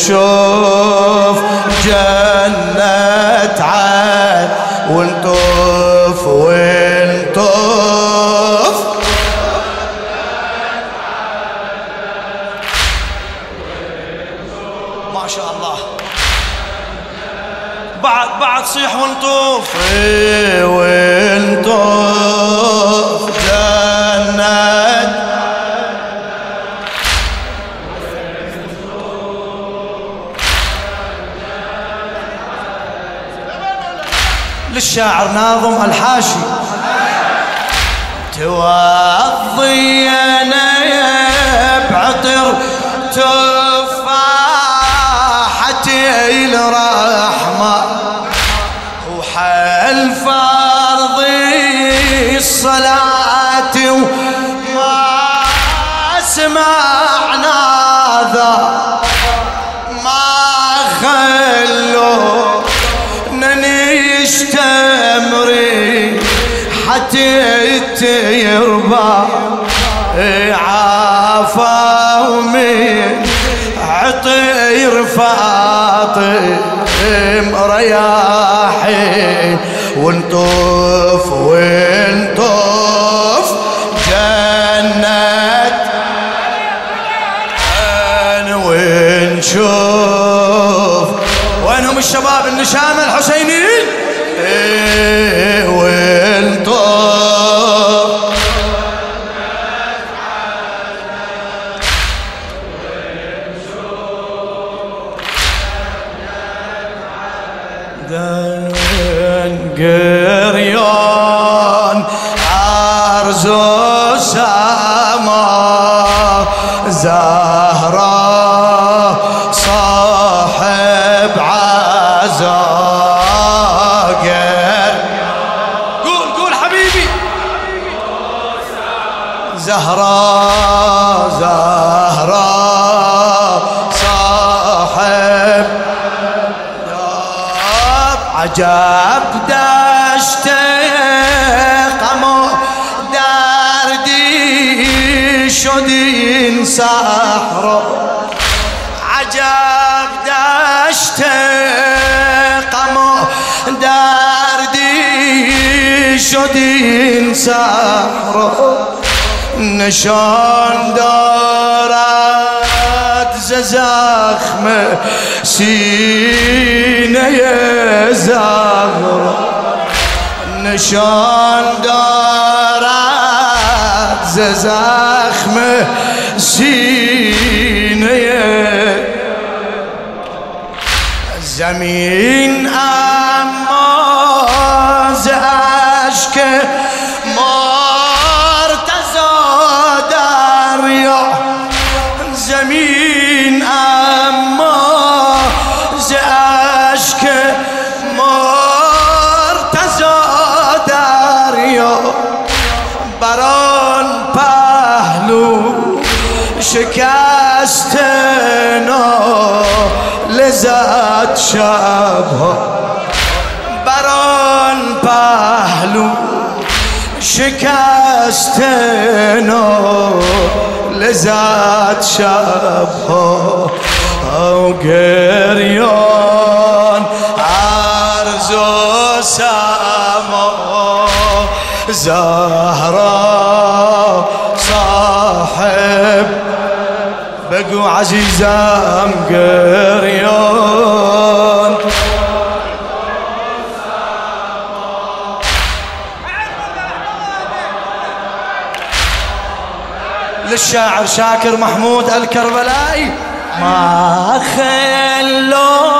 ونشوف جنة عدن ونطوف ونطوف. ما شاء الله. بعد بعد صيح ونطوف. للشاعر ناظم الحاشي. توضينا بعطر تفاحتي الرحمة. وحل فرض الصلاة عافا ومن عطير فاطم رياحي ونطوف ونطوف جنة ونشوف وينهم الشباب النشام دن قريون عجب دشت غم و دردی شد این صحرا. عجب دشت غم و دردی شد این صحرا. نشان دارد زخم سینه زهر نشان دارد زخم سینه. زمین شکست لذت شبها. بران پهلو شکست لذت شبها. او گریان عرض و سما زهرا بقو عزيزام قريان للشاعر شاكر محمود الكربلائي. ما خلون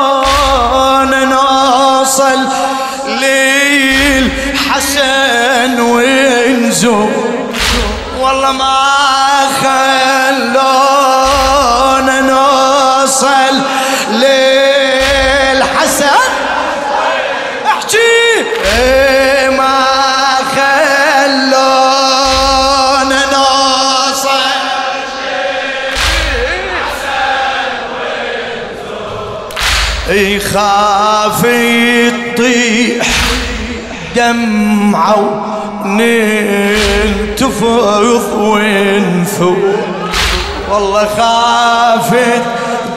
نوصل للحسن ونزور والله ما دمعه ننتفض ونفو والله خافت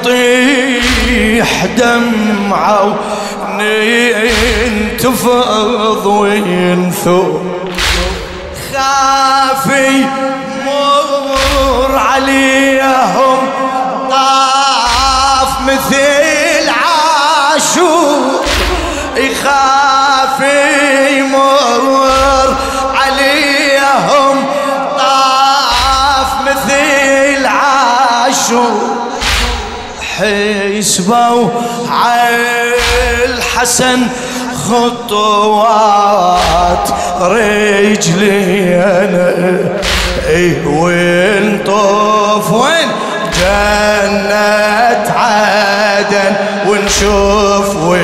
طيح دمعة ينتفض وينثور خافي مر عليهم طاف مثل عاشور يخاف يمر عليهم طاف مثل عاشور. حسبوا على الحسن خطوات رجلي أنا اي وين طوف؟ وين؟ جنة عدن. ونشوف وين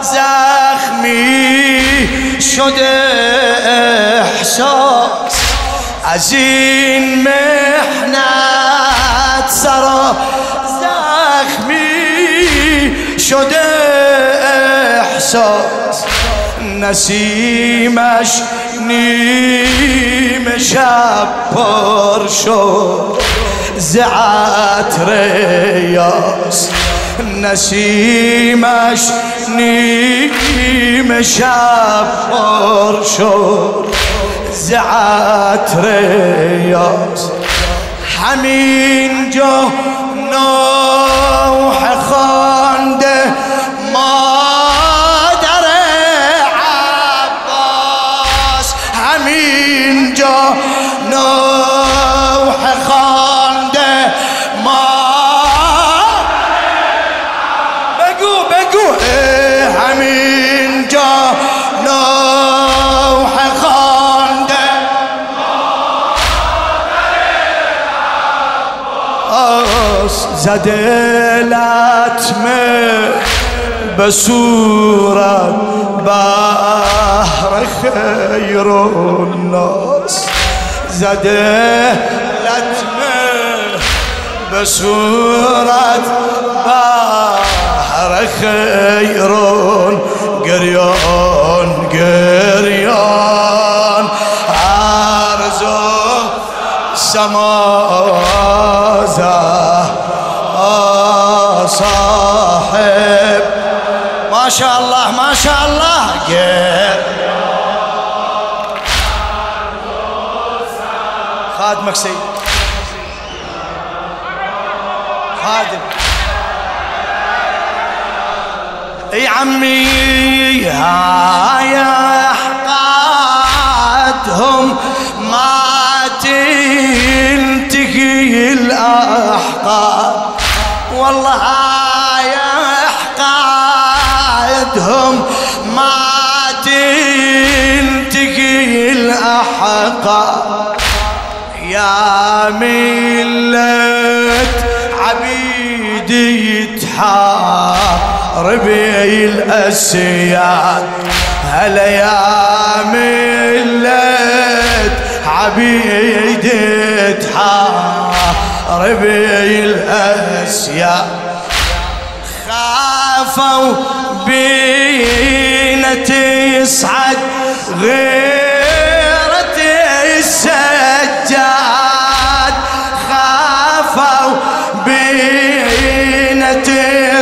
زخمی شده احساس. از این محنت سرا زخمی شده احساس. نسیمش نیم شب پر شد. زعت ریاست نسیمش نیم شب پر شد. ریاس همین جا نوح لطمه به صورت بحر خیر الناس. زده لطمه به صورت بحر خیر گریان گریان ارزو سمازه صاحب خادمك سيد. خادم. إي عمي هاي احقادهم ما تنتهي الأحقاد. والله هاي احقادهم ما تنتهي الأحقاد. ملة عبيدي يتحارب الأسياد. هلا يا ملة عبيدي تحارب الأسياد؟ خافوا بينا تصعد غيرة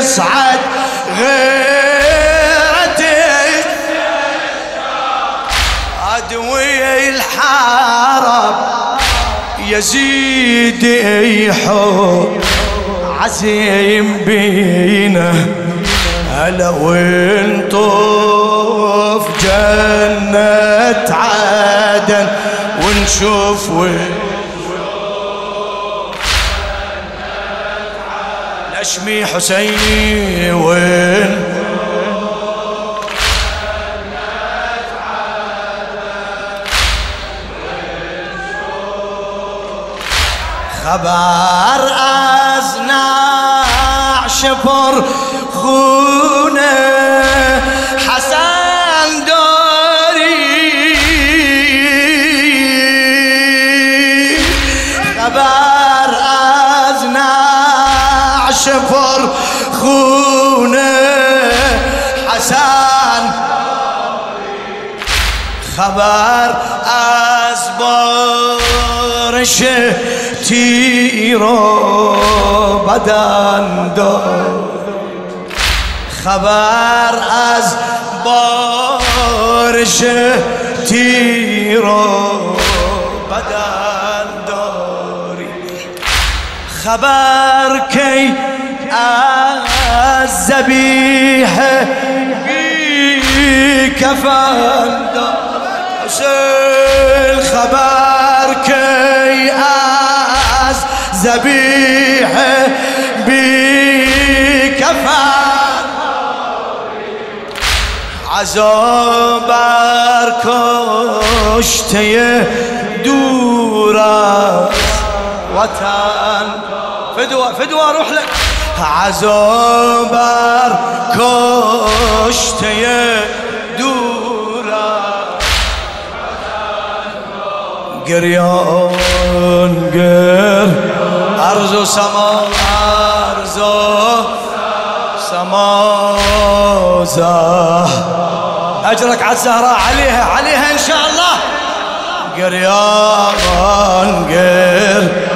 تصعد غيرة عدوي الحرب يزيد يحب عزيم بينا. هلا ونطوف جنة عدن ونشوف وين نشمي حسيني وين؟ خبر از نعش پر سفر خونه. حسن. خبر از بارش تیرو بدن داد. خبر از بارش تیرو بدن داری. خبر کی از زبیح بی کفن خبر کی از زبیح بی کفن عذاب بر کشته دور وطن. فدوى فدوى روح لك. عذاب بر کشته دور گریان گر ارز و سما ارز و سما اجرك على الزهراء عليها عليها إن شاء الله. قريان قر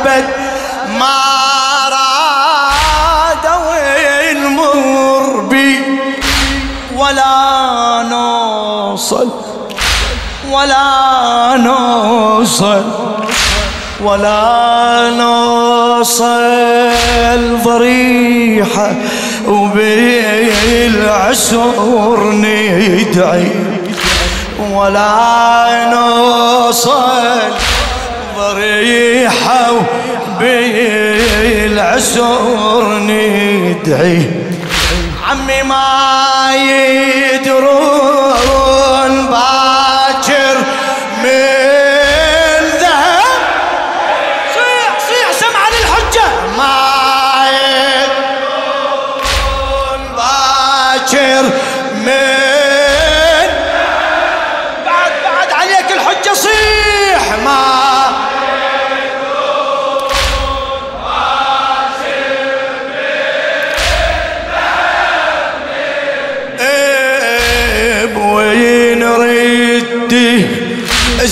أبد ما راد والمر بي ولا نوصل ولا نوصل ولا نوصل ضريحة وبالعسر ندعي ولا نوصل ضريحة بالعسر ندعي. عمي ما يدرون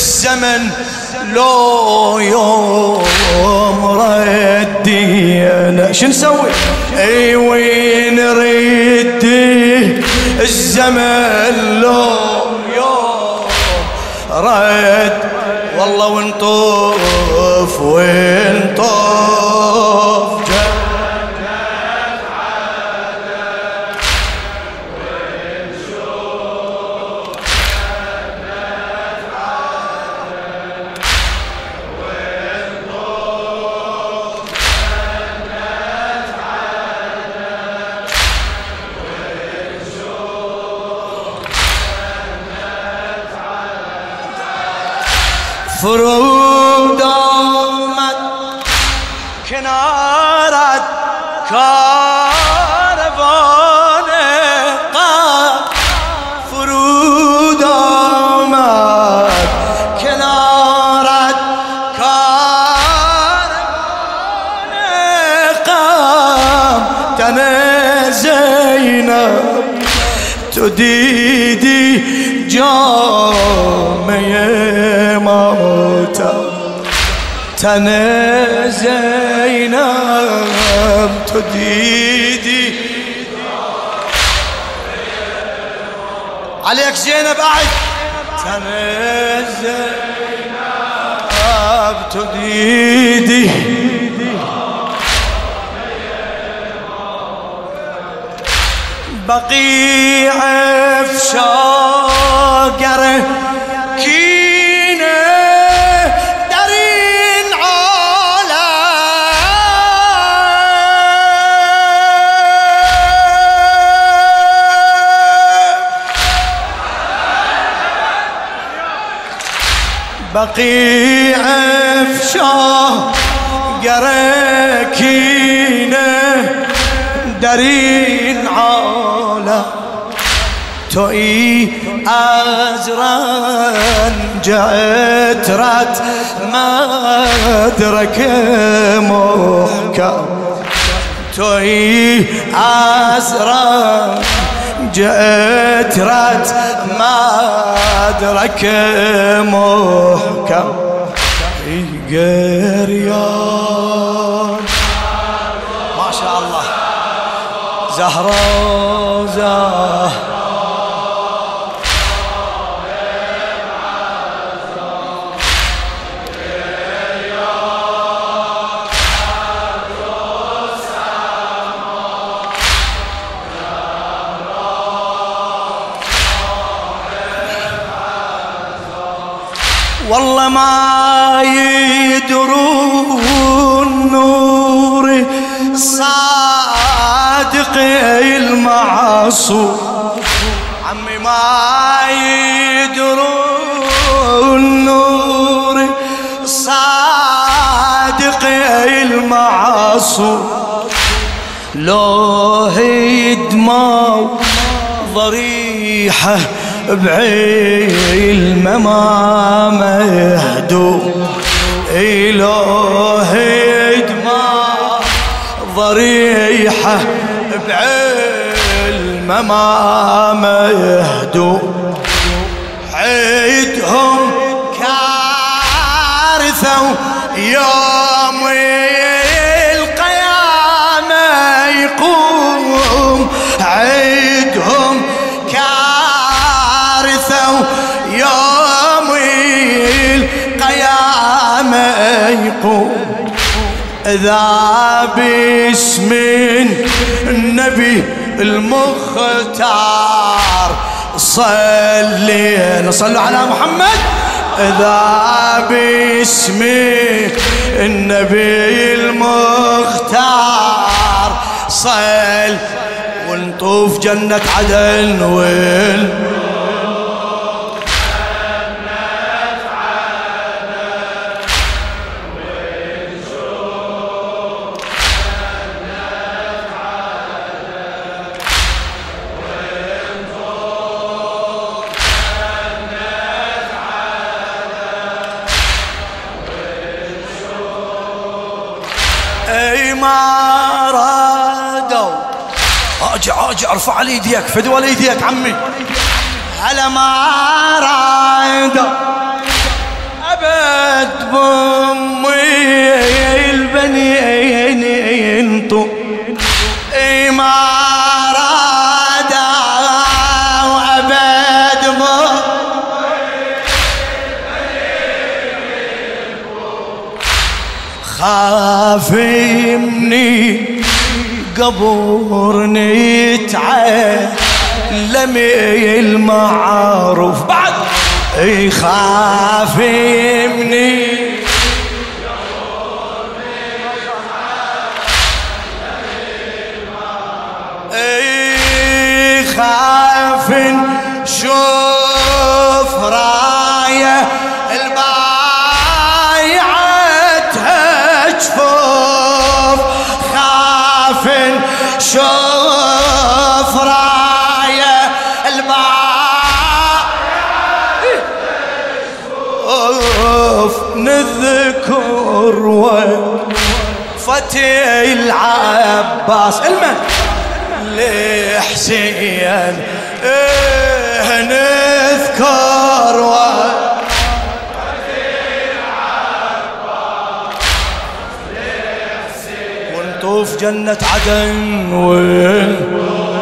الزمن لو يوم ردينا شو نسوي؟ إي وين ردي؟ الزمن لو يوم رد والله ونطوف ونطوف فرود آمد. کنارت کاروان قد فرود آمد. کنارت کاروان قم تن زینب تو دیدی جامعه تن زینب تو دیدی عليك زينب قاعد تن زینب تو دیدی بقيع فشاقره كينة دارين عالا بقيع فشاقره كينة دارين عالا توي أزران جاءت رات ما أدرك محكم توي أزران جاءت رات ما أدرك محكم قريان ما شاء الله. زهرة صادق المعصوم عمي ما يدرون نور صادق المعصوم لو هدموا ضريحة بعلم ما مهدوم إله دماء ضريحة بعلم ما مهدوم عيدهم كارثة يوم القيامة يقوم. عيدهم كارثة يوم القيامة يقوم. ذا باسم النبي المختار. صلي صلوا على محمد. ذا باسم النبي المختار. صل ونطوف جنة عدن وين أجي أجي أرفع على إيديك فدوى على إيديك عمي. على ما رادوا أبد بأمي البنين ينطوا. إي ما رادوا ابد بأمي. خاف مني قبرني يتعلم المعروف. بعد. يخاف مني خاف شوف العباس المن. لحسين إيه نذكر و... ونطوف جنة عدن وين؟